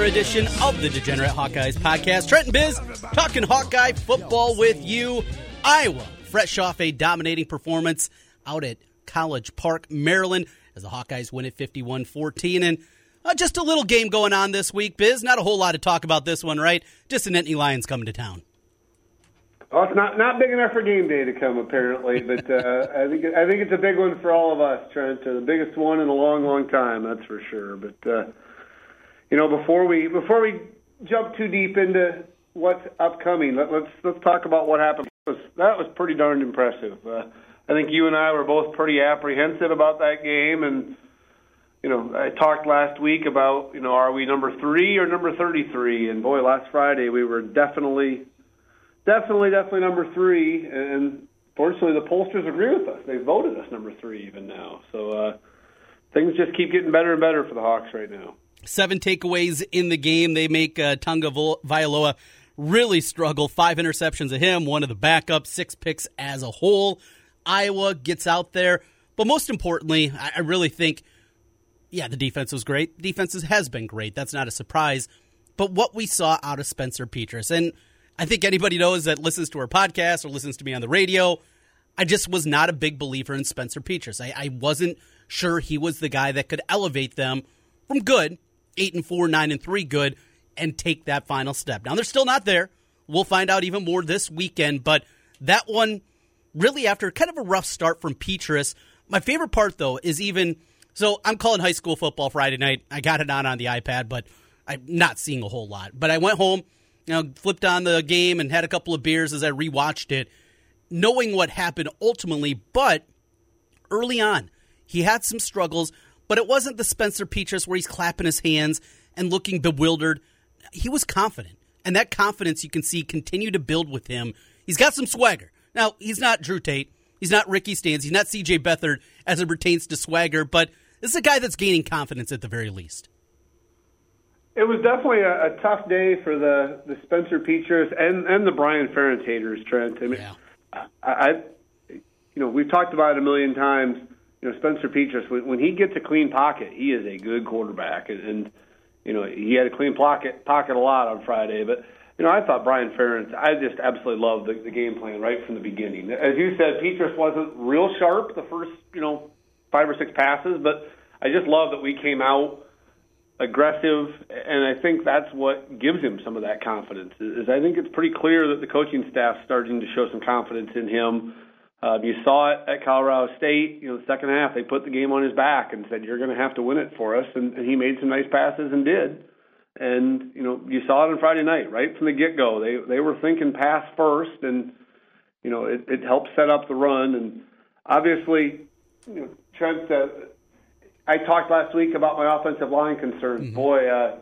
another edition of the Degenerate Hawkeyes podcast. Trent and Biz talking Hawkeye football with you. Iowa, fresh off a dominating performance out at College Park, Maryland, as the Hawkeyes win at 51 14. And uh, just a little game going on this week, Biz. Not a whole lot to talk about this one, right? Just the Nittany Lions coming to town. Well, it's not not big enough for game day to come apparently, but uh, I think I think it's a big one for all of us, Trent. Uh, the biggest one in a long, long time, that's for sure. But uh, you know, before we before we jump too deep into what's upcoming, let, let's let's talk about what happened. That was, that was pretty darn impressive. Uh, I think you and I were both pretty apprehensive about that game, and you know, I talked last week about you know, are we number three or number thirty-three? And boy, last Friday we were definitely definitely, definitely number three. And fortunately, the pollsters agree with us. They voted us number three even now. So uh, things just keep getting better and better for the Hawks right now. Seven takeaways in the game. They make uh, Tagovailoa really struggle. Five interceptions of him, one of the backups, six picks as a whole. Iowa gets out there. But most importantly, I, really think, yeah, the defense was great. The defense has been great. That's not a surprise. But what we saw out of Spencer Petras, and – I think anybody knows that listens to our podcast or listens to me on the radio. I just was not a big believer in Spencer Petras. I, I wasn't sure he was the guy that could elevate them from good, eight and four, nine and three, good, and take that final step. Now they're still not there. We'll find out even more this weekend, but that one really after kind of a rough start from Petras. My favorite part though is even so I'm calling high school football Friday night. I got it on on the iPad, but I'm not seeing a whole lot. But I went home you know, flipped on the game and had a couple of beers as I rewatched it, knowing what happened ultimately. But early on, he had some struggles, but it wasn't the Spencer Petras where he's clapping his hands and looking bewildered. He was confident, and that confidence you can see continue to build with him. He's got some swagger. Now, he's not Drew Tate. He's not Ricky Stanzi. He's not CJ Beathard as it pertains to swagger, but this is a guy that's gaining confidence at the very least. It was definitely a, a tough day for the the Spencer Petras and and the Brian Ferentz haters, Trent. I mean, yeah. I, I, you know, we've talked about it a million times. You know, Spencer Petras when, when he gets a clean pocket, he is a good quarterback, and, and you know he had a clean pocket pocket a lot on Friday, but. You know, I thought Brian Ferentz, I just absolutely loved the, the game plan right from the beginning. As you said, Petras wasn't real sharp the first, you know, five or six passes, but I just love that we came out aggressive, and I think that's what gives him some of that confidence. Is I think it's pretty clear that the coaching staff's starting to show some confidence in him. Uh, you saw it at Colorado State. You know, the second half they put the game on his back and said, "You're going to have to win it for us," and, and he made some nice passes and did. And you know, you saw it on Friday night, right from the get go. They they were thinking pass first, and you know, it, it helped set up the run. And obviously, you know, Trent. Uh, I talked last week about my offensive line concerns. Mm-hmm. Boy, uh,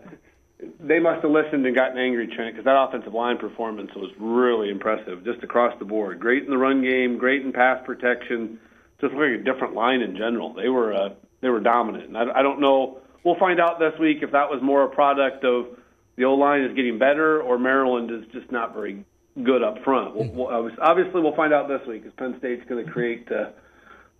they must have listened and gotten angry, Trent, because that offensive line performance was really impressive, just across the board. Great in the run game, great in pass protection. Just like a different line in general. They were uh, they were dominant. And I, I don't know. We'll find out this week if that was more a product of the O line is getting better or Maryland is just not very good up front. We'll, we'll, obviously, we'll find out this week because Penn State's going to create. Uh,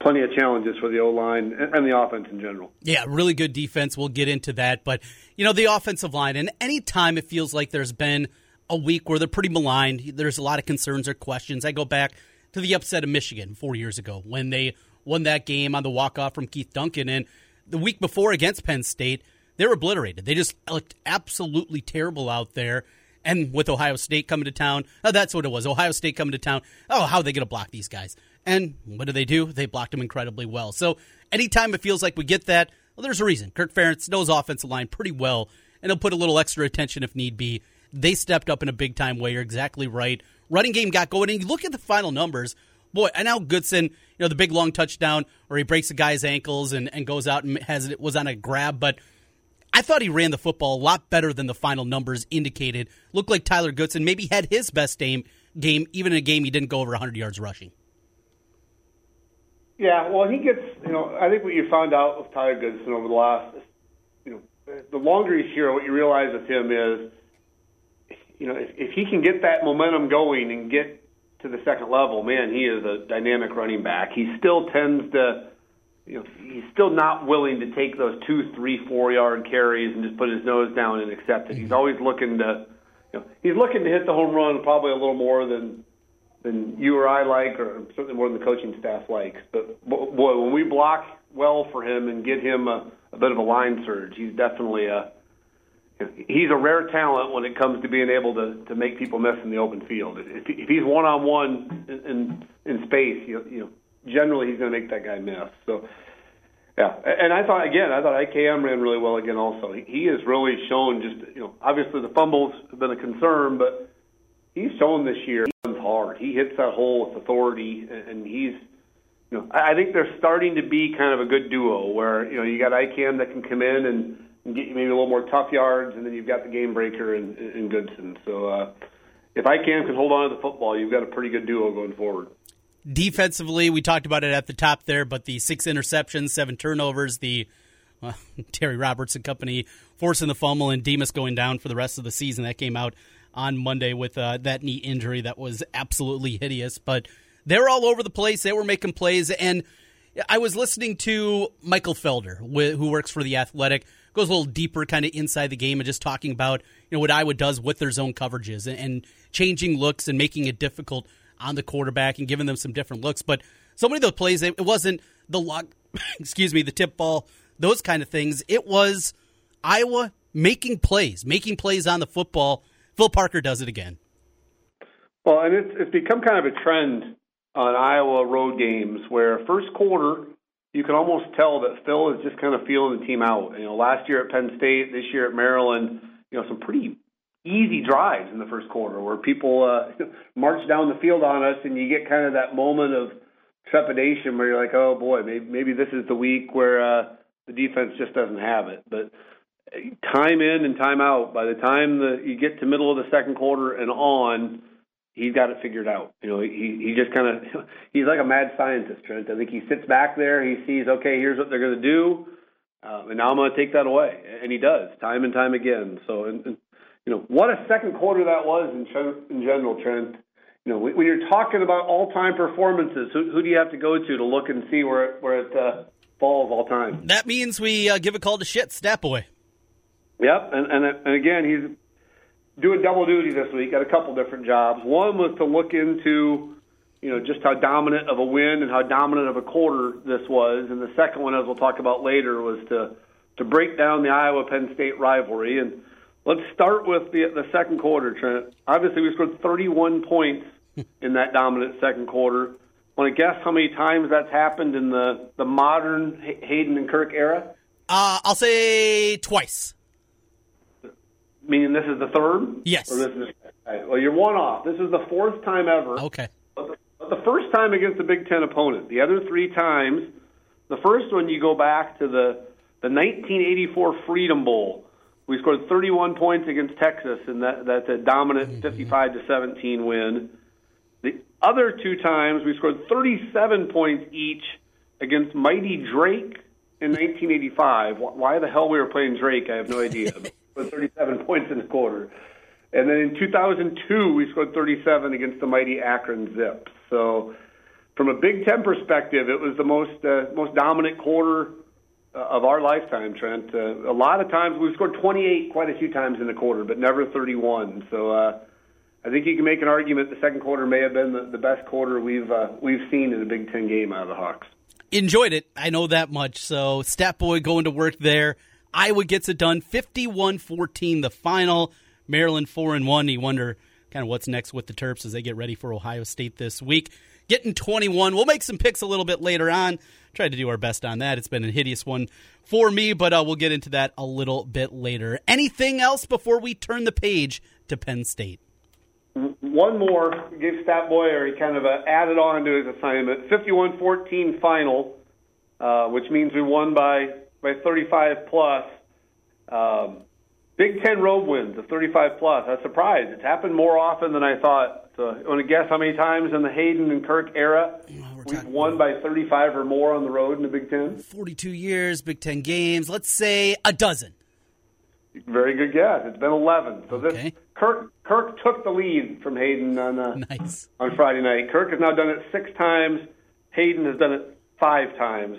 plenty of challenges for the O line and the offense in general. Yeah, really good defense. We'll get into that, but you know the offensive line, and anytime it feels like there's been a week where they're pretty maligned, there's a lot of concerns or questions. I go back to the upset of Michigan four years ago when they won that game on the walk off from Keith Duncan, and the week before against Penn State, they were obliterated. They just looked absolutely terrible out there. And with Ohio State coming to town, oh, that's what it was. Ohio State coming to town. Oh, how are they going to block these guys? And what do they do? They blocked them incredibly well. So anytime it feels like we get that, well, there's a reason. Kirk Ferentz knows offensive line pretty well, and he'll put a little extra attention if need be. They stepped up in a big time way. You're exactly right. Running game got going, and you look at the final numbers. Boy, and now Goodson, you know, the big long touchdown where he breaks a guy's ankles and, and goes out and has it was on a grab, but I thought he ran the football a lot better than the final numbers indicated. Looked like Tyler Goodson maybe had his best game, game even in a game he didn't go over 100 yards rushing. Yeah, well, he gets, you know, I think what you found out with Tyler Goodson over the last, you know, the longer he's here, what you realize with him is, you know, if, if he can get that momentum going and get to the second level, man, he is a dynamic running back. He still tends to, you know, he's still not willing to take those two, three, four yard carries and just put his nose down and accept it. He's mm-hmm. always looking to, you know, he's looking to hit the home run probably a little more than than you or I like, or certainly more than the coaching staff likes. But boy, when we block well for him and get him a, a bit of a line surge, he's definitely a he's a rare talent when it comes to being able to to make people miss in the open field. If, if he's one on one in in space, you, know, generally he's going to make that guy miss. So. Yeah, and I thought again, I thought IKM ran really well again. Also, he has really shown just you know, obviously the fumbles have been a concern, but he's shown this year hard. He hits that hole with authority, and he's you know, I think they're starting to be kind of a good duo where you know you got IKM that can come in and and get you maybe a little more tough yards, and then you've got the game breaker in, in Goodson. So uh, if IKM can hold on to the football, you've got a pretty good duo going forward. Defensively, we talked about it at the top there, but the six interceptions, seven turnovers, the uh, Terry Roberts and company forcing the fumble, and Demus going down for the rest of the season. That came out on Monday with uh, that knee injury that was absolutely hideous. But they're all over the place. They were making plays, and I was listening to Michael Felder, who works for the Athletic, goes a little deeper, kind of inside the game, and just talking about you know what Iowa does with their zone coverages and, and changing looks and making it difficult on the quarterback and giving them some different looks. But so many of those plays, it wasn't the luck, excuse me, the tip ball, those kind of things. It was Iowa making plays, making plays on the football. Phil Parker does it again. Well, and it's it's become kind of a trend on Iowa road games where first quarter you can almost tell that Phil is just kind of feeling the team out. You know, last year at Penn State, this year at Maryland, you know, some pretty easy drives in the first quarter where people uh, march down the field on us, and you get kind of that moment of trepidation where you're like, oh boy, maybe maybe this is the week where uh, the defense just doesn't have it. But time in and time out, by the time the you get to middle of the second quarter and on he's got it figured out. You know, he he just kind of he's like a mad scientist, Trent. I think he sits back there, he sees, okay, here's what they're going to do, uh, and now I'm going to take that away, and he does time and time again. So, and, and you know, what a second quarter that was in in general, Trent. You know, when you're talking about all-time performances, who, who do you have to go to to look and see where it, where it uh, falls all time? That means we uh, give a call to shit, Stat Boy. Yep, and and and again, he's doing double duty this week at a couple different jobs. One was to look into, you know, just how dominant of a win and how dominant of a quarter this was, and the second one, as we'll talk about later, was to to break down the Iowa Penn State rivalry. And let's start with the the second quarter, Trent. Obviously, we scored 31 points in that dominant second quarter. Want to guess how many times that's happened in the the modern Hayden and Kirk era? Uh, I'll say twice. Meaning this is the third? Yes. Or this is, right, well, you're one off. This is the fourth time ever. Okay. But the, but the first time against a Big Ten opponent. The other three times, the first one you go back to the the 1984 Freedom Bowl. We scored 31 points against Texas, and that that's a dominant mm-hmm. 55 to 17 win. The other two times we scored 37 points each against mighty Drake in 1985. Why the hell we were playing Drake, I have no idea. with 37 points in the quarter. And then in 2002, we scored 37 against the mighty Akron Zips. So, from a Big Ten perspective, it was the most uh, most dominant quarter uh, of our lifetime, Trent. Uh, a lot of times we scored 28 quite a few times in the quarter, but never 31. So. Uh, I think you can make an argument the second quarter may have been the, the best quarter we've uh, we've seen in a Big Ten game out of the Hawks. Enjoyed it, I know that much. So, Stat Boy going to work there. Iowa gets it done 51 14, the final. Maryland 4 and 1. You wonder kind of what's next with the Terps as they get ready for Ohio State this week. Getting 21. We'll make some picks a little bit later on. Try to do our best on that. It's been a hideous one for me, but uh, we'll get into that a little bit later. Anything else before we turn the page to Penn State? One more. Give Stat Boy, or he kind of uh, added on to his assignment. 51 14 final, uh, which means we won by by 35 plus. Um, Big Ten road wins of 35 plus. I was surprised. It's happened more often than I thought. So, I want to guess how many times in the Hayden and Kirk era well, we've won by 35 or more on the road in the Big Ten? 42 years, Big Ten games. Let's say a dozen. Very good guess. It's been 11. So this Kirk Kirk took the lead from Hayden on uh, Nice. on Friday night. Kirk has now done it six times. Hayden has done it five times.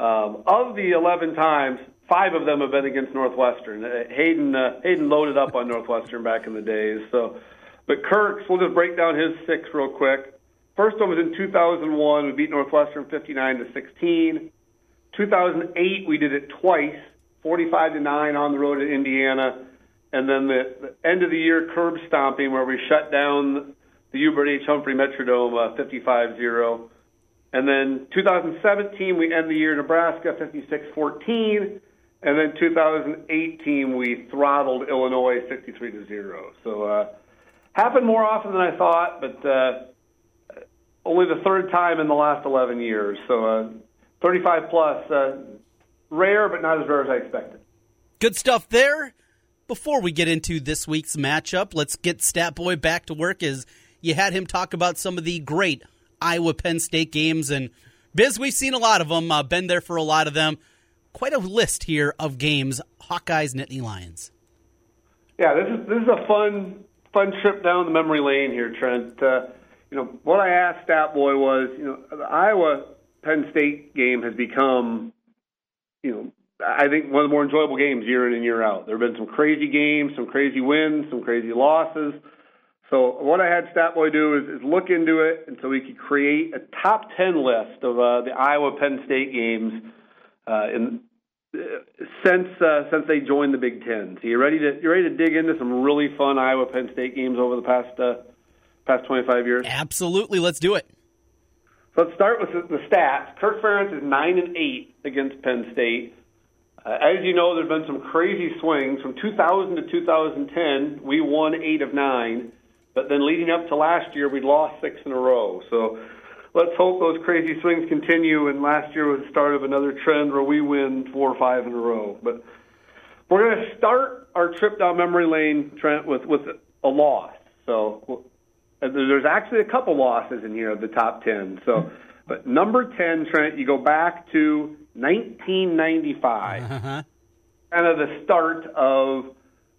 Um, of the 11 times, five of them have been against Northwestern. Uh, Hayden uh, Hayden loaded up on Northwestern back in the days. So, but Kirk's, we'll just break down his six real quick. First one was in 2001. We beat Northwestern 59 to 16. 2008, we did it twice, 45 to 9 on the road in Indiana. And then the, the end of the year curb stomping where we shut down the Hubert H. Humphrey Metrodome uh, 55 0. And then 2017, we end the year Nebraska 56 14. And then 2018, we throttled Illinois 63 to 0. So, uh, happened more often than I thought, but uh, only the third time in the last 11 years. So, uh, 35 plus, uh, rare, but not as rare as I expected. Good stuff there. Before we get into this week's matchup, let's get Stat Boy back to work as you had him talk about some of the great Iowa Penn State games. And Biz, we've seen a lot of them, uh, been there for a lot of them. Quite a list here of games Hawkeyes, Nittany Lions. Yeah, this is this is a fun fun trip down the memory lane here, Trent. Uh, you know what I asked Stat Boy was, you know, the Iowa Penn State game has become, you know, I think one of the more enjoyable games year in and year out. There have been some crazy games, some crazy wins, some crazy losses. So what I had Stat Boy do is, is look into it, and so we could create a top ten list of uh, the Iowa Penn State games uh, in uh, since uh, since they joined the Big Ten. So you ready to you ready to dig into some really fun Iowa Penn State games over the past uh, past 25 years? Absolutely. Let's do it. So let's start with the, the stats. Kirk Ferentz is nine and eight against Penn State. Uh, as you know, there's been some crazy swings from 2000 to 2010. We won eight of nine, but then leading up to last year, we lost six in a row. So let's hope those crazy swings continue. And last year was the start of another trend where we win four or five in a row. But we're going to start our trip down memory lane, Trent, with with a loss. So uh, there's actually a couple losses in here of the top 10. So, but number 10, Trent, you go back to 1995, Uh-huh. kind of the start of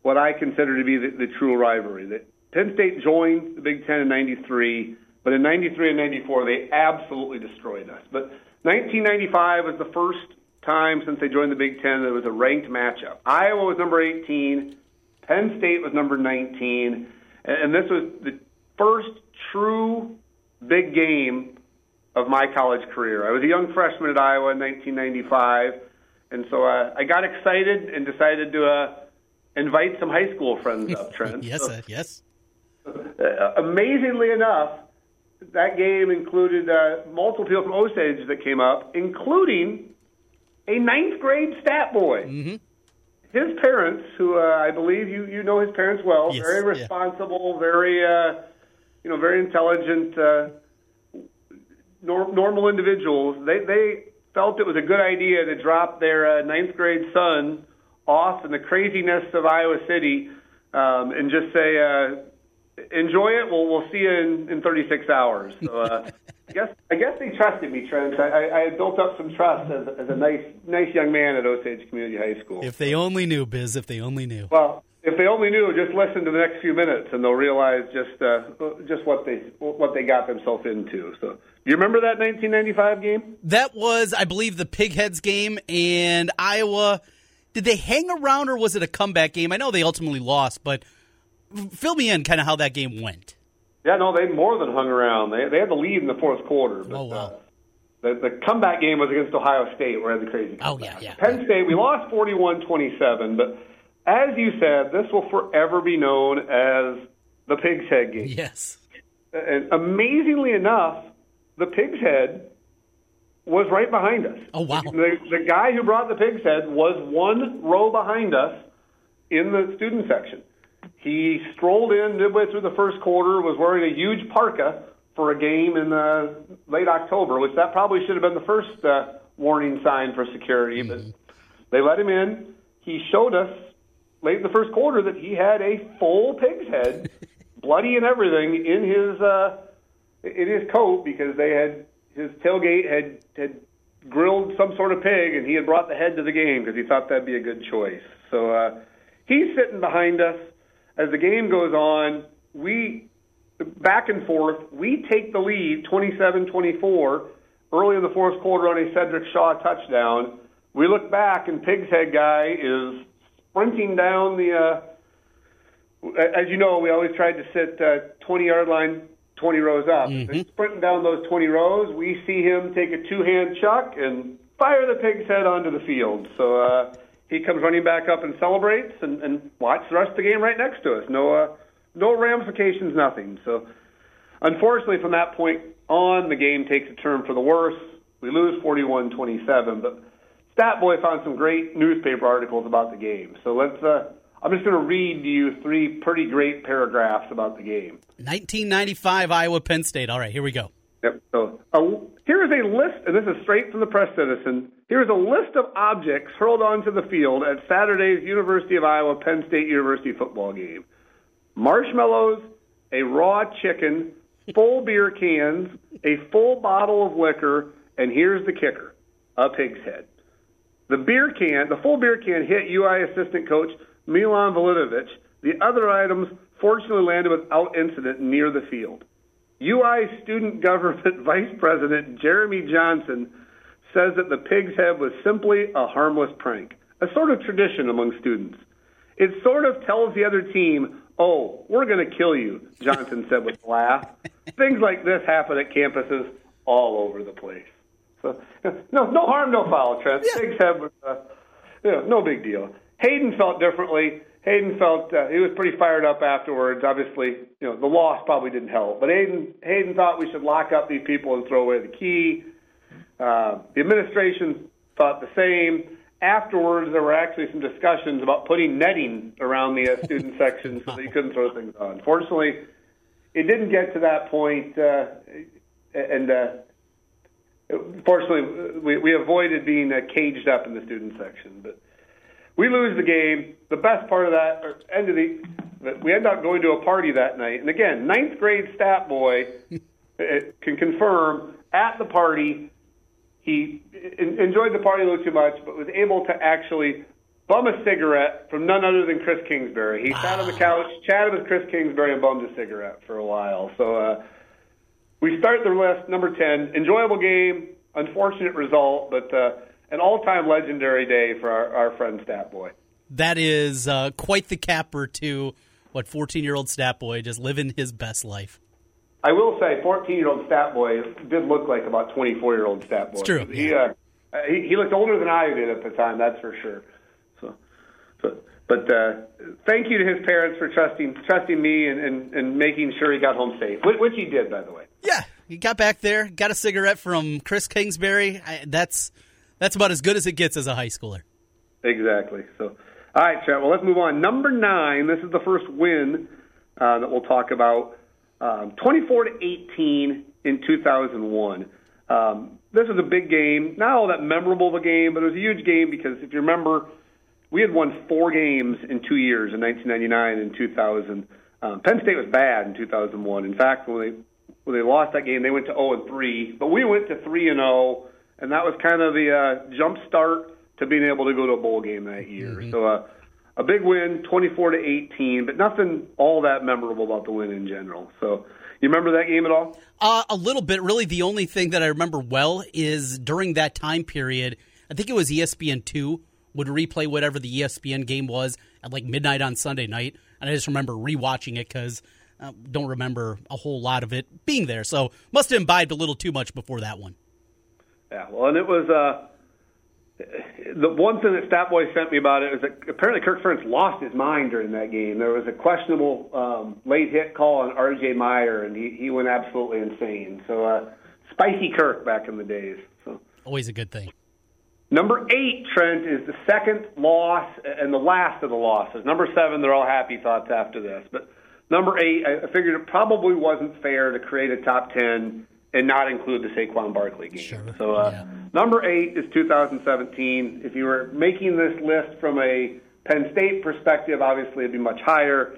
what I consider to be the, the true rivalry. That Penn State joined the Big Ten in '93, but in '93 and '94 they absolutely destroyed us. But 1995 was the first time since they joined the Big Ten that it was a ranked matchup. Iowa was number 18, Penn State was number 19, and, this was the first true big game of my college career. I was a young freshman at Iowa in 1995, and so uh, I got excited and decided to uh, invite some high school friends up, Trent. yes, So, uh, yes. Uh, amazingly enough, that game included uh, multiple people from Osage that came up, including a ninth grade stat boy. Mm-hmm. His parents, who uh, I believe you you know his parents well, Yes, very yeah. responsible, very uh, you know very intelligent, uh, nor- normal individuals. They they felt it was a good idea to drop their uh, ninth grade son off in the craziness of Iowa City um, and just say. Uh, enjoy it. We'll we'll see you in, in 36 hours. So uh, I guess I guess they trusted me, Trent. I, I, I had built up some trust as, as a nice nice young man at Osage Community High School. If they only knew, Biz, if they only knew. well, if they only knew, just listen to the next few minutes, and they'll realize just uh, just what they what they got themselves into. So, do you remember that 1995 game? That was, I believe, the Pigheads game, and Iowa. Did they hang around, or was it a comeback game? I know they ultimately lost, but fill me in kind of how that game went. Yeah, no, they more than hung around. They they had the lead in the fourth quarter. But, Oh, wow. uh, the, the comeback game was against Ohio State, where they had the crazy. Comeback. Oh, yeah, yeah. Penn State, we lost 41-27, but as you said, this will forever be known as the Pig's Head game. Yes. And amazingly enough, the Pig's Head was right behind us. Oh, wow. The, the guy who brought the Pig's Head was one row behind us in the student section. He strolled in midway through the first quarter, was wearing a huge parka for a game in uh, late October, which that probably should have been the first uh, warning sign for security, but they let him in. He showed us late in the first quarter that he had a full pig's head, bloody and everything, in his uh, in his coat because they had his tailgate had had grilled some sort of pig, and he had brought the head to the game because he thought that'd be a good choice. So uh, he's sitting behind us as the game goes on. We back and forth. We take the lead, 27-24, early in the fourth quarter on a Sedrick Shaw touchdown. We look back, and Pig's Head guy is sprinting down the. Uh, as you know, we always tried to sit uh, 20 yard line, 20 rows up. Mm-hmm. Sprinting down those 20 rows, we see him take a two hand chuck and fire the pig's head onto the field. So uh, he comes running back up and celebrates and, and watch the rest of the game right next to us. No, uh, no ramifications, nothing. So unfortunately, from that point on, the game takes a turn for the worse. We lose 41 27, but Stat Boy found some great newspaper articles about the game. So let's. Uh, I'm just going to read you three pretty great paragraphs about the game. 1995 Iowa Penn State. All right, here we go. Yep. So uh, here is a list, and this is straight from the Press Citizen. Here is a list of objects hurled onto the field at Saturday's University of Iowa Penn State University football game: marshmallows, a raw chicken, full beer cans, a full bottle of liquor, and here's the kicker: a pig's head. The beer can, the full beer can, hit UI assistant coach Milan Validovic. The other items fortunately landed without incident near the field. UI Student Government Vice President Jeremy Johnson says that the pig's head was simply a harmless prank, a sort of tradition among students. It sort of tells the other team, oh, we're going to kill you, Johnson said with a laugh. Things like this happen at campuses all over the place. So, no, no harm, no foul, Trent. Yeah. Pig's head was, uh, you know, no big deal. Hayden felt differently. Hayden felt uh, he was pretty fired up afterwards. Obviously, you know the loss probably didn't help, but Hayden Hayden thought we should lock up these people and throw away the key. Uh, the administration thought the same. Afterwards, there were actually some discussions about putting netting around the uh, student section so that you couldn't throw things on. Fortunately, it didn't get to that point, uh, and uh, fortunately, we, we avoided being uh, caged up in the student section. But we lose the game. The best part of that, or end of the, we end up going to a party that night. And again, ninth grade stat boy uh, can confirm at the party he enjoyed the party a little too much, but was able to actually bum a cigarette from none other than Chris Kingsbury. He sat on the couch, chatted with Chris Kingsbury, and bummed a cigarette for a while. So uh, we start the list number ten. Enjoyable game, unfortunate result, but. Uh, an all-time legendary day for our, our friend Stat Boy. That is uh, quite the capper to what 14-year-old Stat Boy just living his best life. I will say, 14-year-old Stat Boy did look like about 24-year-old Stat Boy. It's true. He, yeah. uh, he he looked older than I did at the time. That's for sure. So, so but uh, thank you to his parents for trusting trusting me and, and, and making sure he got home safe, which, which he did, by the way. Yeah, he got back there, got a cigarette from Chris Kingsbury. I, that's that's about as good as it gets as a high schooler. Exactly. So, all right, Chad. Well, let's move on. Number nine. This is the first win uh, that we'll talk about. Um, 24 to 18 in 2001. Um, this was a big game. Not all that memorable of a game, but it was a huge game because if you remember, we had won four games in two years in 1999 and 2000. Um, Penn State was bad in 2001. In fact, when they when they lost that game, they went to 0 and 3, but we went to 3 and 0 and that was kind of the uh, jump start to being able to go to a bowl game that year. Mm-hmm. So uh, a big win, 24 to 18, but nothing all that memorable about the win in general. So you remember that game at all? Uh, a little bit. Really, the only thing that I remember well is during that time period. I think it was ESPN two would replay whatever the ESPN game was at like midnight on Sunday night, and I just remember rewatching it because. I don't remember a whole lot of it being there, so must have imbibed a little too much before that one. Yeah, well, and it was uh, the one thing that Statboy sent me about it was that apparently Kirk Ferentz lost his mind during that game. There was a questionable um, late hit call on R.J. Meyer, and he he went absolutely insane. So uh, spicy Kirk back in the days. So always a good thing. Number eight, Trent, is the second loss and the last of the losses. Number seven, they're all happy thoughts after this, but. Number eight, I figured it probably wasn't fair to create a top ten and not include the Saquon Barkley game. Sure. So uh, yeah. number eight is 2017. If you were making this list from a Penn State perspective, obviously it'd be much higher.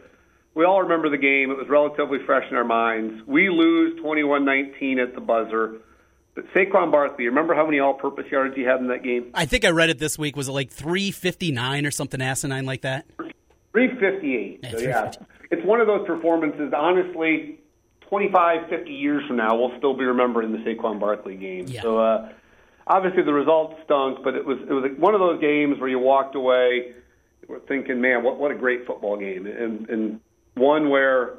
We all remember the game. It was relatively fresh in our minds. We lose 21-19 at the buzzer. But Saquon Barkley, remember how many all-purpose yards he had in that game? I think I read it this week. Was it like 359 or something asinine like that? 358. So, yeah, 358. it's one of those performances, honestly, 25, 50 years from now, we'll still be remembering the Saquon Barkley game. Yeah. So, uh, obviously, the results stunk, but it was, it was one of those games where you walked away thinking, man, what, what a great football game. And, and one where,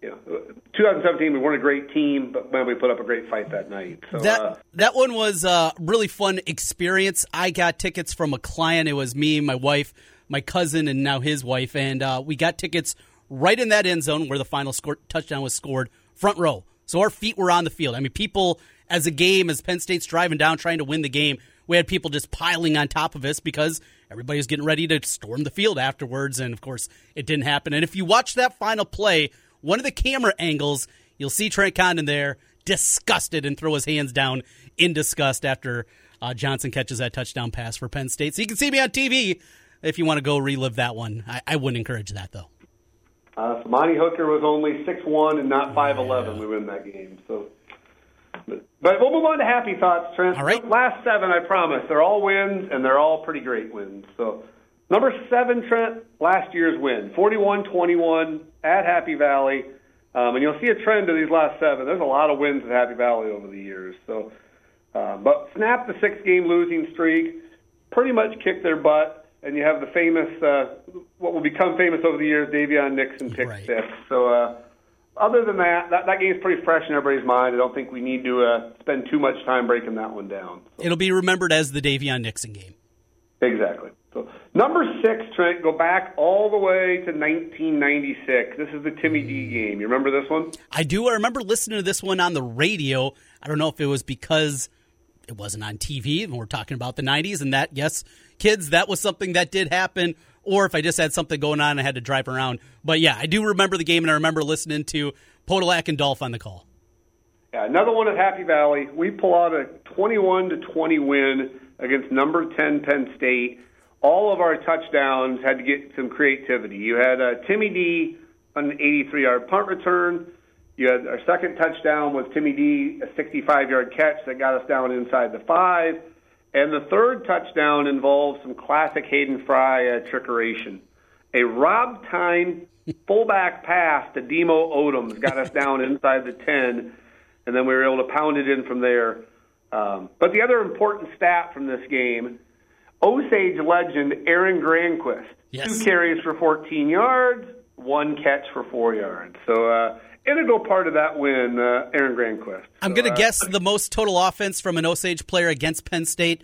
you know, 2017, we weren't a great team, but man, we put up a great fight that night. So, that uh, that one was a really fun experience. I got tickets from a client. It was me, my wife, my cousin, and now his wife, and uh, we got tickets right in that end zone where the final score, touchdown was scored, front row. So our feet were on the field. I mean, people as a game, as Penn State's driving down trying to win the game, we had people just piling on top of us because everybody was getting ready to storm the field afterwards, and of course, it didn't happen. And if you watch that final play, one of the camera angles, you'll see Trent Condon there, disgusted, and throw his hands down in disgust after uh, Johnson catches that touchdown pass for Penn State. So you can see me on TV if you want to go relive that one. I, I wouldn't encourage that though. Uh, so Amani Hooker was only six one and not five eleven. We win that game. So, but, but we'll move on to happy thoughts, Trent. All right. Last seven, I promise. They're all wins, and they're all pretty great wins. So, number seven, Trent. Last year's win, 41-21 at Happy Valley, um, and you'll see a trend of these last seven. There's a lot of wins at Happy Valley over the years. So, uh, but snap the six-game losing streak, pretty much kicked their butt and you have the famous, uh, what will become famous over the years, Daviyon Nixon pick Right. six. So, uh, other than that, that, that game's pretty fresh in everybody's mind. I don't think we need to uh, spend too much time breaking that one down. So, It'll be remembered as the Daviyon Nixon game. exactly. So, number six, Trent, go back all the way to 1996. This is the Timmy D game. You remember this one? I do. I remember listening to this one on the radio. I don't know if it was because it wasn't on TV and we're talking about the 90s and that, yes, kids, that was something that did happen, or if I just had something going on I had to drive around. But yeah, I do remember the game and I remember listening to Podolak and Dolph on the call. Yeah, another one at Happy Valley. We pull out a 21 to 20 win against number 10 Penn State. All of our touchdowns had to get some creativity. You had uh, Timmy D on an 83 yard punt return. You had our second touchdown was Timmy D, a 65 yard catch that got us down inside the five. And the third touchdown involved some classic Hayden Fry uh, trickeration. A rob time fullback pass to Demo Odoms got us down inside the 10, and then we were able to pound it in from there. Um, but the other important stat from this game Osage legend Aaron Granquist. Yes. Two carries for 14 yards, one catch for four yards. So, uh, integral part of that win, uh, Aaron Granquist. I'm So, going to uh, guess the most total offense from an Osage player against Penn State.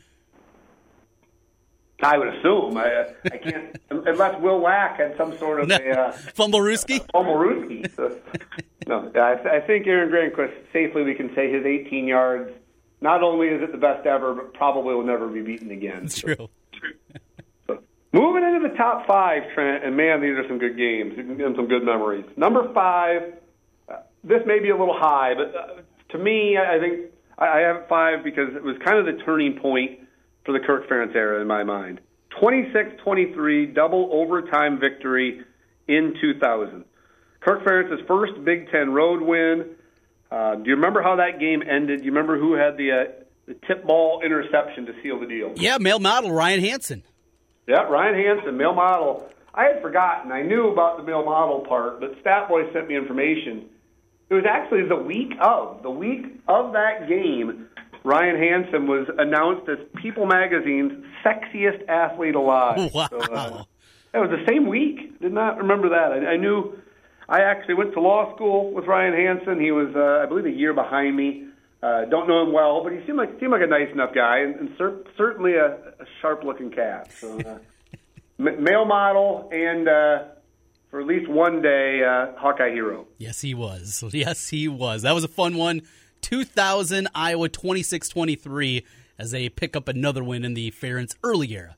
I would assume. I, uh, I can't, unless Will Lack had some sort of a. Uh, Fumblerooski? Omaruski. So, no, I, th- I think Aaron Granquist, safely we can say his 18 yards, not only is it the best ever, but probably will never be beaten again. It's true. So, moving into the top five, Trent, and man, these are some good games and some good memories. Number five, uh, this may be a little high, but uh, to me, I think I I have it five because it was kind of the turning point for the Kirk Ferentz era in my mind. 26-23 double overtime victory in 2000. Kirk Ferentz's first Big Ten road win. Uh, do you remember how that game ended? Do you remember who had the uh, the tip ball interception to seal the deal? Yeah, male model Ryan Hansen. Yeah, Ryan Hansen, male model. I had forgotten. I knew about the male model part, but Stat Boy sent me information. It was actually the week of the week of that game. Ryan Hansen was announced as People Magazine's sexiest athlete alive. Wow. So, uh, that was the same week. Did not remember that. I, I knew. I actually went to law school with Ryan Hansen. He was, uh, I believe, a year behind me. Uh, don't know him well, but he seemed like seemed like a nice enough guy, and, and cer- certainly a, a sharp-looking cat. So, uh, m- male model, and uh, for at least one day, uh, Hawkeye hero. Yes, he was. Yes, he was. That was a fun one. 2000 Iowa 26-23 as they pick up another win in the Ferentz early era.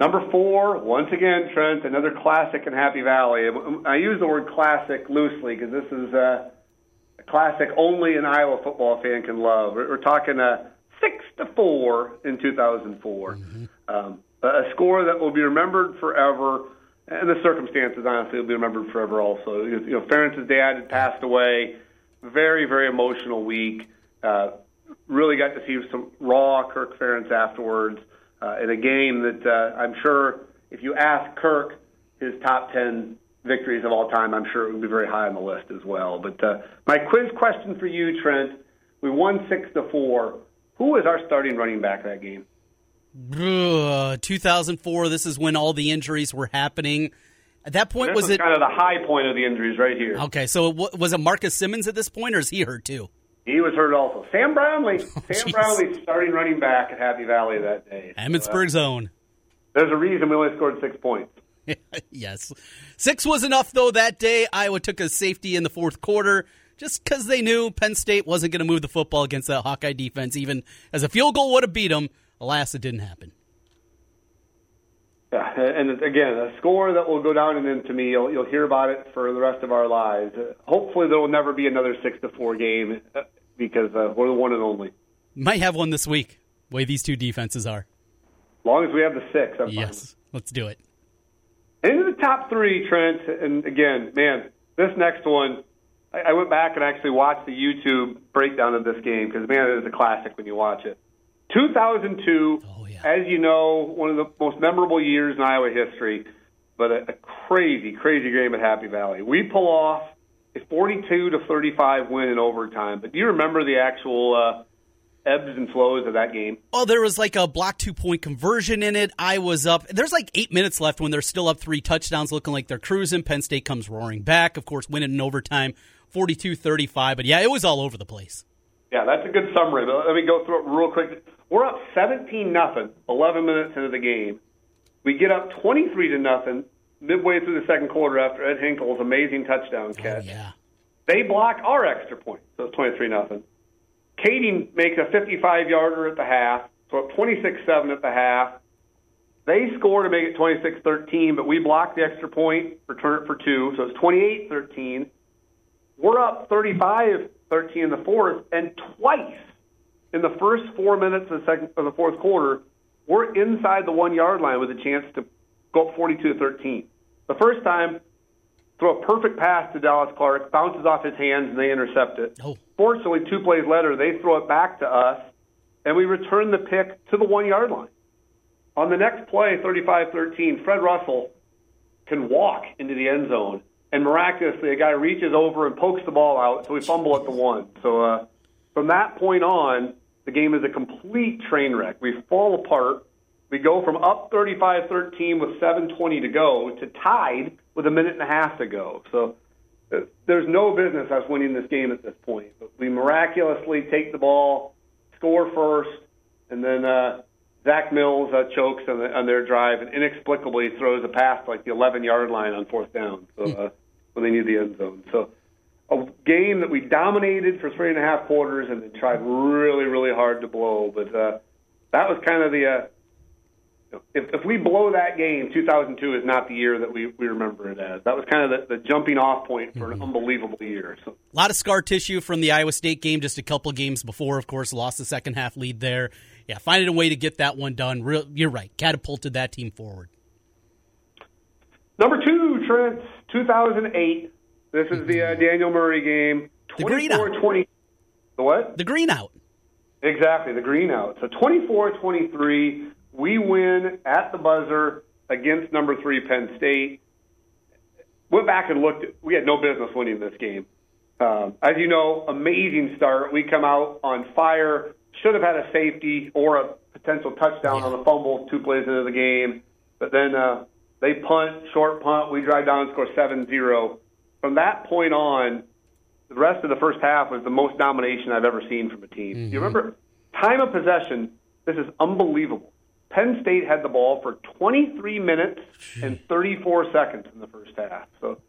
Number four, once again, Trent, another classic in Happy Valley. I use the word classic loosely because this is uh, a classic only an Iowa football fan can love. We're, talking a six to four in 2004, um, a a score that will be remembered forever, and the circumstances honestly will be remembered forever. Also, you know, Ferentz's dad had passed away. Very, very emotional week. Uh, really got to see some raw Kirk Ferentz afterwards uh, in a game that uh, I'm sure if you ask Kirk his top 10 victories of all time, I'm sure it would be very high on the list as well. But uh, my quiz question for you, Trent, we won 6 to 4. Who was our starting running back that game? Ugh, 2004. This is when all the injuries were happening. At that point, This was it kind of the high point of the injuries right here? okay? So was it Marcus Simmons at this point, or is he hurt too? He was hurt also. Sam Brownlee. Sam jeez. Brownlee starting running back at Happy Valley that day. So, uh, Emmitsburg zone. there's a reason we only scored six points. yes, six was enough though that day. Iowa took a safety in the fourth quarter just because they knew Penn State wasn't going to move the football against that Hawkeye defense, even as a field goal would have beat them. Alas, it didn't happen. Yeah, and again, a score that will go down in infamy. You'll, you'll hear about it for the rest of our lives. Hopefully, there will never be another six to four game uh, because uh, we're the one and only. Might have one this week. Way these two defenses are. As long as we have the six, I'm fine. Yes, let's do it. Into the top three, Trent. And again, man, this next one, I, I went back and actually watched the YouTube breakdown of this game because, man, it is a classic when you watch it. 2002, Oh, yeah. as you know, one of the most memorable years in Iowa history, but a, a crazy, crazy game at Happy Valley. We pull off a 42 to 35 win in overtime. But do you remember the actual uh, ebbs and flows of that game? Oh, there was like a block two point conversion in it. I was up. There's like eight minutes left when they're still up three touchdowns, looking like they're cruising. Penn State comes roaring back, of course, winning in overtime 42 35. But yeah, it was all over the place. Yeah, that's a good summary. But let me go through it real quick. We're up 17 nothing, 11 minutes into the game. We get up 23 to nothing midway through the second quarter after Ed Hinkel's amazing touchdown Oh, catch. yeah. They block our extra point, so it's 23 nothing. Kaeding makes a 55 yarder at the half, so up 26 7 at the half. They score to make it 26 13, but we block the extra point, return it for two, so it's 28 13. We're up 35 13 in the fourth, and twice in the first four minutes of the, second, of the fourth quarter, we're inside the one yard line with a chance to go up 42 to 13. The first time, throw a perfect pass to Dallas Clark, bounces off his hands, and they intercept it. Oh. Fortunately, two plays later, they throw it back to us, and we return the pick to the one yard line. On the next play, 35 13, Fred Russell can walk into the end zone, and miraculously, a guy reaches over and pokes the ball out, so we fumble at the one. So uh, from that point on, the game is a complete train wreck. We fall apart. We go from up 35 13 with 7.20 to go to tied with a minute and a half to go. So uh, there's no business us winning this game at this point. But we miraculously take the ball, score first, and then uh, Zach Mills uh, chokes on, the, on their drive and inexplicably throws a pass like the 11 yard line on fourth down. So uh, when they need the end zone. So a game that we dominated for three and a half quarters and then tried really, really hard to blow. But uh, that was kind of the. Uh, if, if we blow that game, 2002 is not the year that we, we remember it as. That was kind of the, the jumping off point for an unbelievable year. So A lot of scar tissue from the Iowa State game just a couple games before, of course, lost the second half lead there. Yeah, finding a way to get that one done. Real, you're right. Catapulted that team forward. Number two, Trent, 2008. This is the uh, Daniel Murray game. The green out. 20 The what? The green out. Exactly, the green out. So 24-23, we win at the buzzer against number three Penn State. Went back and looked. At, we had no business winning this game. Um, as you know, amazing start. We come out on fire. Should have had a safety or a potential touchdown on a fumble two plays into the game. But then uh, they punt, short punt. We drive down and score 7-0. From that point on, the rest of the first half was the most domination I've ever seen from a team. You remember time of possession? This is unbelievable. Penn State had the ball for 23 minutes and 34 seconds in the first half. So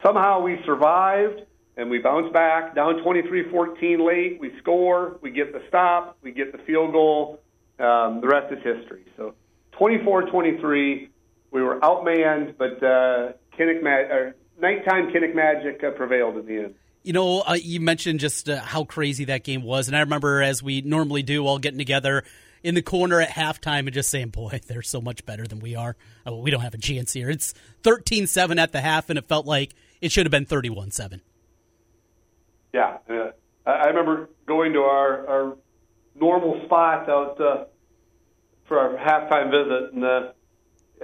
somehow we survived and we bounced back down 23-14 late. We score, we get the stop, we get the field goal. Um, the rest is history. So 24-23, we were outmanned, but uh, Kinnick or nighttime Kinnick magic uh, prevailed in the end. You know, uh, you mentioned just uh, how crazy that game was, and I remember as we normally do, all getting together in the corner at halftime and just saying, "Boy, they're so much better than we are. Oh, we don't have a chance here." It's 13-7 at the half, and it felt like it should have been 31-7. Yeah, uh, I I remember going to our, our normal spot out uh, for our halftime visit, and uh,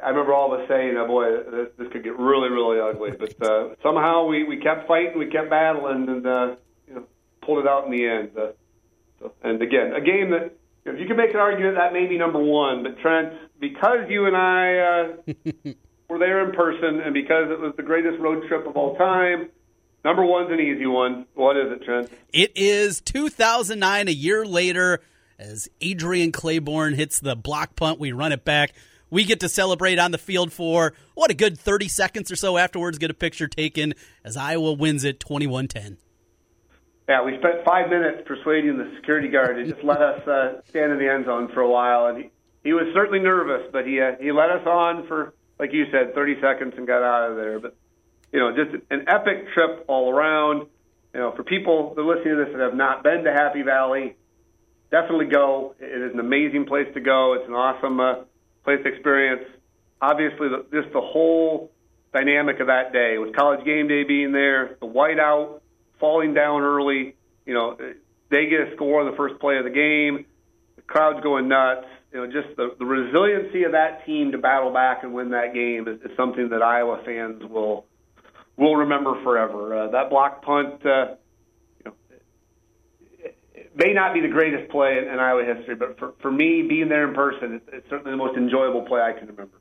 I remember all of us saying, "Oh boy, this, this could get really, really ugly." But uh, somehow we, we kept fighting, we kept battling, and uh, you know, pulled it out in the end. Uh, so, and again, a game that if you can make an argument that may be number one, but Trent, because you and I uh, were there in person, and because it was the greatest road trip of all time, number one's an easy one. What is it, Trent? It is 2009, a year later, as Adrian Clayborn hits the block punt. We run it back we get to celebrate on the field for what a good 30 seconds or so afterwards, get a picture taken as Iowa wins it 21 10. Yeah, we spent five minutes persuading the security guard to just let us uh, stand in the end zone for a while, and he, he was certainly nervous, but he uh, he let us on for, like you said, 30 seconds and got out of there. But you know, just an epic trip all around. You know, for people that are listening to this that have not been to Happy Valley, definitely go. It is an amazing place to go. It's an awesome uh, place experience. Obviously, the, just the whole dynamic of that day with college game day being there, the whiteout, falling down early. You know, they get a score on the first play of the game. The crowd's going nuts. You know, just the, the resiliency of that team to battle back and win that game is, is something that Iowa fans will will remember forever. Uh, that block punt. Uh, may not be the greatest play in, in Iowa history, but for, for me, being there in person, it's, it's certainly the most enjoyable play I can remember.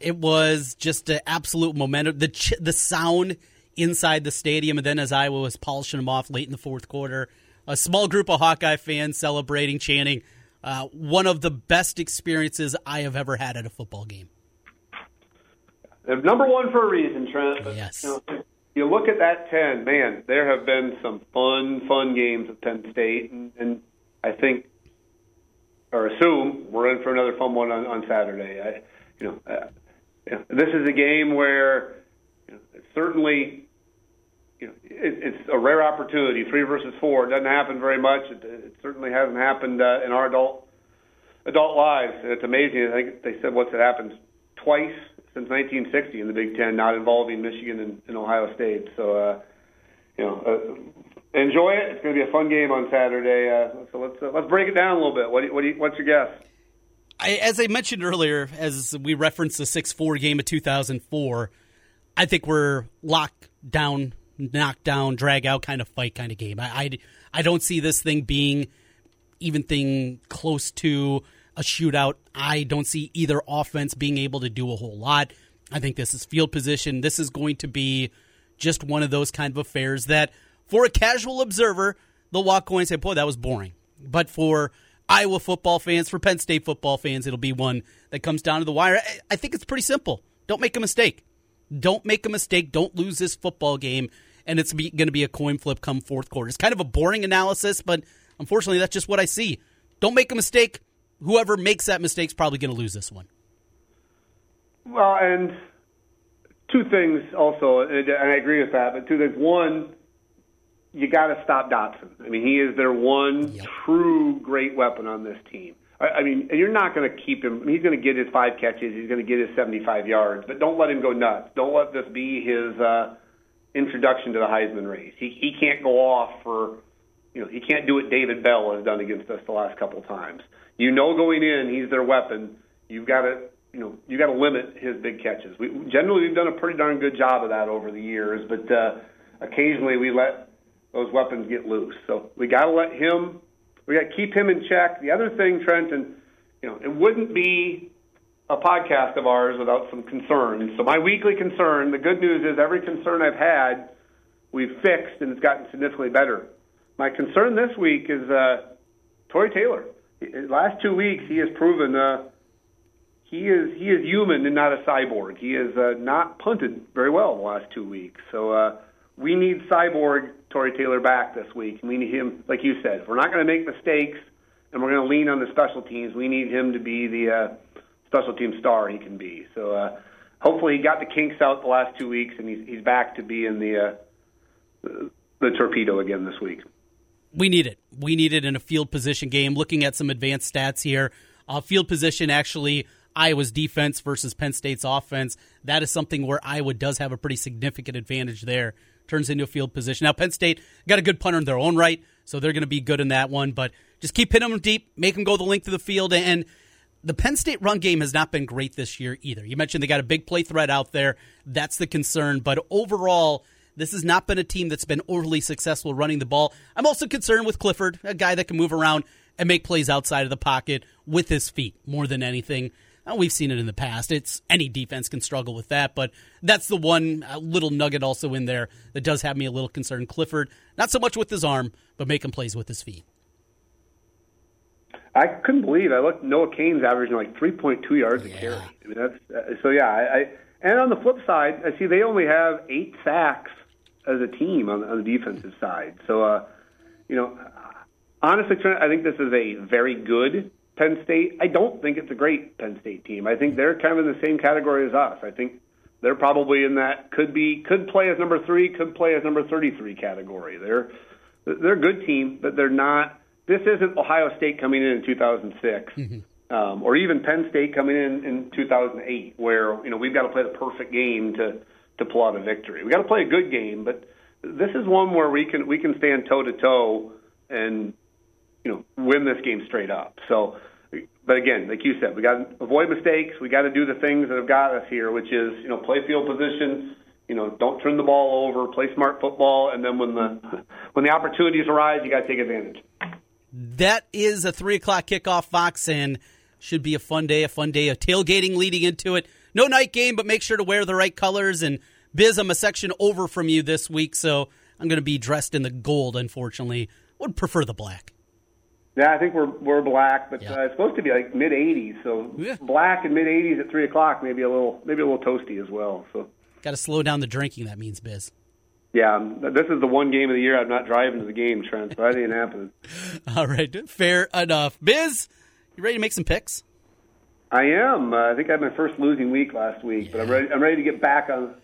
It was just an absolute momentum. The ch- the sound inside the stadium, and then as Iowa was polishing them off late in the fourth quarter, a small group of Hawkeye fans celebrating, chanting. Uh, one of the best experiences I have ever had at a football game. Number one for a reason, Trent. Yes. You know, you look at that 10, man, there have been some fun, fun games at Penn State, and, and I think, or assume, we're in for another fun one on, on Saturday. I, you know, uh, you this is a game where you know, it's certainly, you know, it, it's a rare opportunity. Three versus four it doesn't happen very much. It, it certainly hasn't happened uh, in our adult adult lives, it's amazing. I think they said what's it happened twice since 1960 in the Big Ten, not involving Michigan and, and Ohio State. So, uh, you know, uh, enjoy it. It's going to be a fun game on Saturday. Uh, so let's uh, let's break it down a little bit. What do you, what do you, what's your guess? I, as I mentioned earlier, as we referenced the six four game of 2004, I think we're locked down, knocked down, drag out kind of fight kind of game. I, I, I don't see this thing being even thing close to a shootout. I don't see either offense being able to do a whole lot. I think this is field position. This is going to be just one of those kind of affairs that, for a casual observer, they'll walk away and say, boy, that was boring. But for Iowa football fans, for Penn State football fans, it'll be one that comes down to the wire. I think it's pretty simple. Don't make a mistake. Don't make a mistake. Don't lose this football game. And it's going to be a coin flip come fourth quarter. It's kind of a boring analysis, but unfortunately, that's just what I see. Don't make a mistake whoever makes that mistake is probably going to lose this one. Well, and two things also, and I agree with that. But two things: one, you got to stop Dotson. I mean, he is their one yep. true great weapon on this team. I, I mean, and you're not going to keep him. He's going to get his five catches. He's going to get his 75 yards. But don't let him go nuts. Don't let this be his uh, introduction to the Heisman race. He he can't go off for, you know, he can't do what David Bell has done against us the last couple of times. You know, going in, he's their weapon. You've got to, you know, you got to limit his big catches. We generally we've done a pretty darn good job of that over the years, but uh, occasionally we let those weapons get loose. So we got to let him. We got to keep him in check. The other thing, Trent, and you know, it wouldn't be a podcast of ours without some concerns. So my weekly concern, the good news is every concern I've had, we've fixed and it's gotten significantly better. My concern this week is uh, Tory Taylor last two weeks he has proven uh, he is he is human and not a cyborg. He has uh, not punted very well the last two weeks. So uh, we need cyborg Tory Taylor back this week. We need him, like you said. If we're not going to make mistakes and we're going to lean on the special teams, we need him to be the uh, special team star he can be. So uh, hopefully he got the kinks out the last two weeks and he's he's back to being the uh, the torpedo again this week we need it. We need it in a field position game. Looking at some advanced stats here, uh, field position actually Iowa's defense versus Penn State's offense. That is something where Iowa does have a pretty significant advantage there. Turns into a field position. Now Penn State got a good punter in their own right, so they're going to be good in that one. But just keep hitting them deep, make them go the length of the field, and the Penn State run game has not been great this year either. You mentioned they got a big play threat out there. That's the concern. But overall, this has not been a team that's been overly successful running the ball. I'm also concerned with Clifford, a guy that can move around and make plays outside of the pocket with his feet more than anything. We've seen it in the past. It's any defense can struggle with that, but that's the one uh, little nugget also in there that does have me a little concerned. Clifford, not so much with his arm, but making plays with his feet. I couldn't believe I looked. Noah Cain's averaging like 3.2 yards yeah. a carry. I mean, that's uh, so. Yeah, I, I and on the flip side, I see they only have eight sacks as a team on, on the defensive side. So, uh, you know, honestly, Trent, I think this is a very good Penn State. I don't think it's a great Penn State team. I think they're kind of in the same category as us. I think they're probably in that could be could play as number three, could play as number 33 category. They're they're a good team, but they're not this isn't Ohio State coming in in 2006, mm-hmm. um, or even Penn State coming in in 2008, where you know we've got to play the perfect game to to pull out a victory. We got to play a good game, but this is one where we can we can stand toe to toe and you know win this game straight up. So, but again, like you said, we got to avoid mistakes. We got to do the things that have got us here, which is you know play field position. You know, don't turn the ball over, play smart football, and then when the when the opportunities arise, you got to take advantage. That is a three o'clock kickoff, Fox, and should be a fun day. A fun day of tailgating leading into it. No night game, but make sure to wear the right colors. And Biz, I'm a section over from you this week, so I'm going to be dressed in the gold. Unfortunately, would prefer the black. Yeah, I think we're we're black, but yeah. uh, it's supposed to be like mid 80s. So yeah. black and mid 80s at three o'clock, maybe a little maybe a little toasty as well. So got to slow down the drinking. That means Biz. Yeah, this is the one game of the year I'm not driving to the game, Trent. So that ain't happening. All right, fair enough. Biz, you ready to make some picks? I am. Uh, I think I had my first losing week last week, but I'm ready. I'm ready to get back on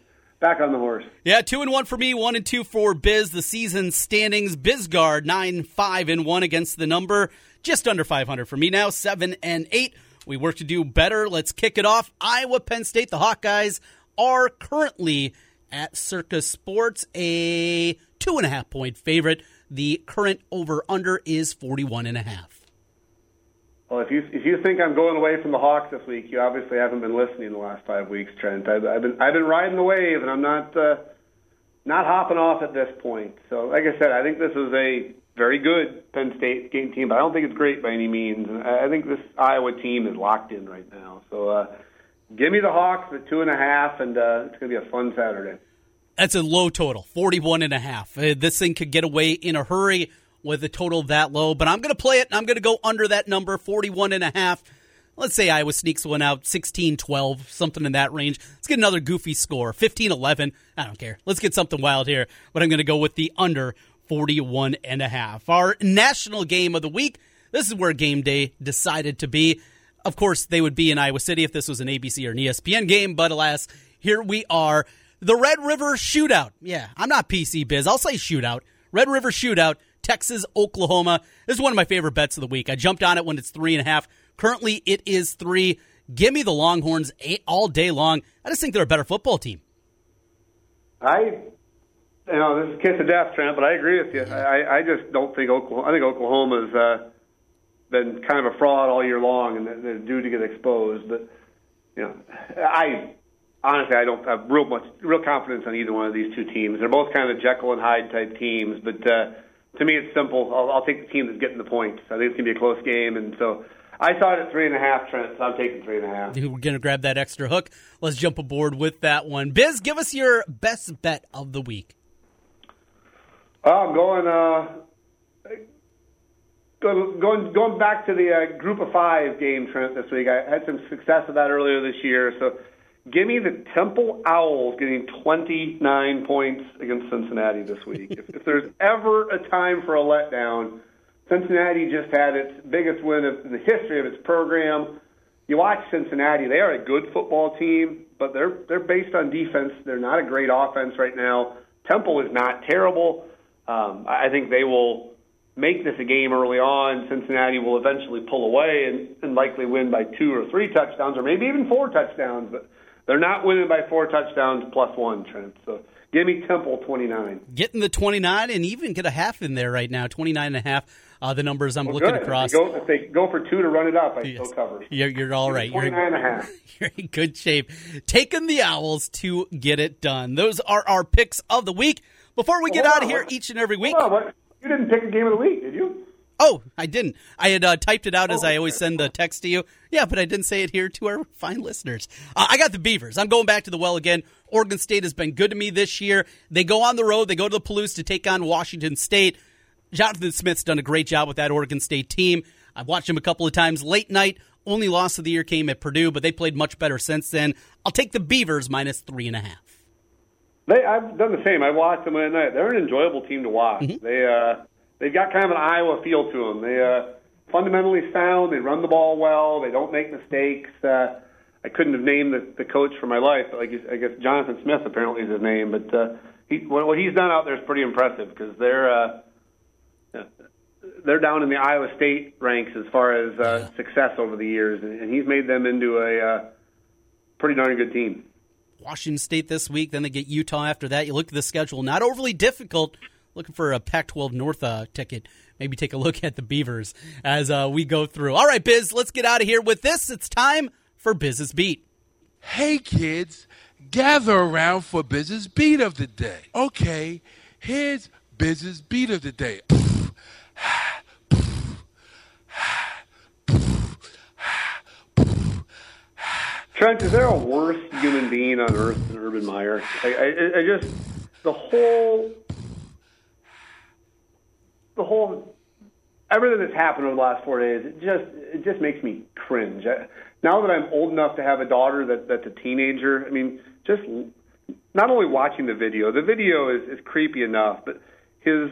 back on the horse. Yeah, two and one for me, one and two for Biz. The season standings: Bizgard nine five and one against the number, just under 500 for me now, seven and eight. We work to do better. Let's kick it off. Iowa, Penn State. The Hawkeyes are currently at Circa Sports, a two and a half point favorite. The current over under is 41 and a half. Well, if you if you think I'm going away from the Hawks this week, you obviously haven't been listening the last five weeks, Trent. I've, I've been I've been riding the wave, and I'm not uh, not hopping off at this point. So, like I said, I think this is a very good Penn State game team, but I don't think it's great by any means. And I think this Iowa team is locked in right now. So, uh, Give me the Hawks at two and a half, and uh, it's going to be a fun Saturday. That's a low total, 41 and a half. Uh, this thing could get away in a hurry with a total that low, but I'm going to play it, I'm going to go under that number, 41 and a half. Let's say Iowa sneaks one out, 16 12, something in that range. Let's get another goofy score, 15 11. I don't care. Let's get something wild here, but I'm going to go with the under 41 and a half. Our national game of the week. This is where game day decided to be. Of course, they would be in Iowa City if this was an ABC or an ESPN game, but alas, here we are. The Red River Shootout. Yeah, I'm not PC biz. I'll say shootout. Red River Shootout, Texas, Oklahoma. This is one of my favorite bets of the week. I jumped on it when it's three and a half. Currently, it is three. Give me the Longhorns all day long. I just think they're a better football team. I, you know, this is kiss of death, Trent, but I agree with you. I, I just don't think Oklahoma. I think Oklahoma's uh, been kind of a fraud all year long, and they're due to get exposed. But you know, I honestly I don't have real much real confidence on either one of these two teams. They're both kind of Jekyll and Hyde type teams, but uh, to me it's simple. I'll, I'll take the team that's getting the points. I think it's gonna be a close game, and so. I saw it at three and a half, Trent, so I'm taking three and a half. We're going to grab that extra hook. Let's jump aboard with that one. Biz, give us your best bet of the week. Oh, I'm going uh, going going back to the uh, Group of Five game, Trent, this week. I had some success with that earlier this year. So, give me the Temple Owls getting 29 points against Cincinnati this week. if, if there's ever a time for a letdown, Cincinnati just had its biggest win of, in the history of its program. You watch Cincinnati; they are a good football team, but they're they're based on defense. They're not a great offense right now. Temple is not terrible. Um, I think they will make this a game early on, Cincinnati will eventually pull away and, and likely win by two or three touchdowns, or maybe even four touchdowns. But they're not winning by four touchdowns plus one, Trent. So give me Temple 29. Getting the 29 and even get a half in there right now, 29 and a half. uh, the numbers I'm Well, looking good. across. If they, go, if they go for two to run it up, I Yes. still cover. You're, you're all right. You're, 29 and a half. you're in good shape. Taking the Owls to get it done. Those are our picks of the week. Before we get out of here each and every week. Hold on, what? You didn't pick a game of the week, did you? Oh, I didn't. I had uh, typed it out as Oh, I always send the text to you. Yeah, but I didn't say it here to our fine listeners. Uh, I got the Beavers. I'm going back to the well again. Oregon State has been good to me this year. They go on the road. They go to the Palouse to take on Washington State. Jonathan Smith's done a great job with that Oregon State team. I've watched him a couple of times late night. Only loss of the year came at Purdue, but they played much better since then. I'll take the Beavers minus three and a half. They, I've done the same. I watched them at night. They're an enjoyable team to watch. Mm-hmm. They uh, they've got kind of an Iowa feel to them. They uh, fundamentally sound. They run the ball well. They don't make mistakes. Uh, I couldn't have named the, the coach for my life, but like I guess Jonathan Smith apparently is his name. But uh, he, what, what he's done out there is pretty impressive because they're uh, they're down in the Iowa State ranks as far as uh, success over the years, and, and he's made them into a uh, pretty darn good team. Washington State this week. Then they get Utah after that. You look at the schedule, not overly difficult. Looking for a Pac 12 North uh, ticket. Maybe take a look at the Beavers as uh, we go through. All right, Biz, let's get out of here with this. It's time for Biz's Beat. Hey kids, gather around for Biz's Beat of the Day. Okay, here's Biz's Beat of the Day. Trent, is there a worse human being on earth than Urban Meyer? I, I, I just the whole, the whole, everything that's happened over the last four days. It just it just makes me cringe. Now that I'm old enough to have a daughter that that's a teenager, I mean, just not only watching the video, the video is, is creepy enough, but his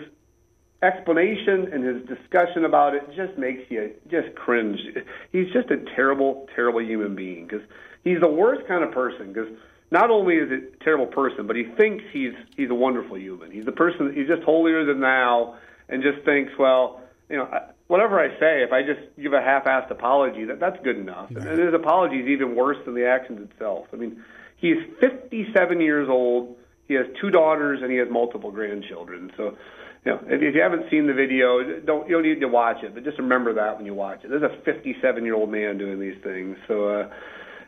explanation and his discussion about it just makes you just cringe. He's just a terrible, terrible human being because he's the worst kind of person. Because not only is it a terrible person, but he thinks he's he's a wonderful human. He's the person. He's just holier than thou, and just thinks, well, you know, whatever I say, if I just give a half-assed apology, that that's good enough. And his apology is even worse than the actions itself. I mean, he's 57 years old. He has two daughters and he has multiple grandchildren. So, you know, if, if you haven't seen the video, don't you don't need to watch it, but just remember that when you watch it. There's a 57 year old man doing these things. So, uh,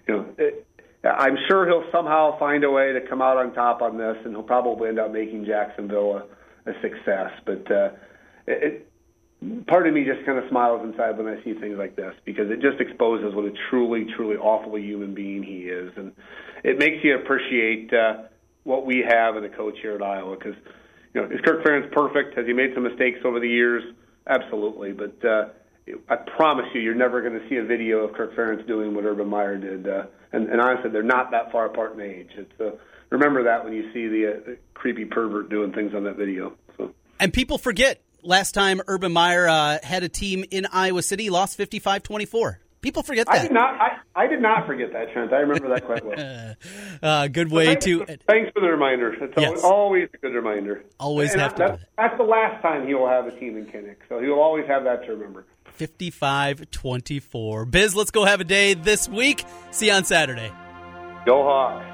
you know, it, I'm sure he'll somehow find a way to come out on top on this, and he'll probably end up making Jacksonville a, a success. But uh, it, it part of me just kind of smiles inside when I see things like this because it just exposes what a truly, truly awful human being he is, and it makes you appreciate uh, what we have in a coach here at Iowa. Because you know, is Kirk Ferentz perfect? Has he made some mistakes over the years? Absolutely, but uh, I promise you, you're never going to see a video of Kirk Ferentz doing what Urban Meyer did. Uh, and, and honestly, they're not that far apart in age. It's uh, remember that when you see the, uh, creepy pervert doing things on that video. So. And people forget last time Urban Meyer uh, had a team in Iowa City, lost 55 24. People forget I that. did not. I, I did not forget that, Trent. I remember that quite well. Uh, good way to. Thanks for the reminder. It's Yes. always, always a good reminder. Always and have to That's, that's the last time he will have a team in Kinnick, so he will always have that to remember. 55 24. Biz, let's go have a day this week. See you on Saturday. Go Hawks.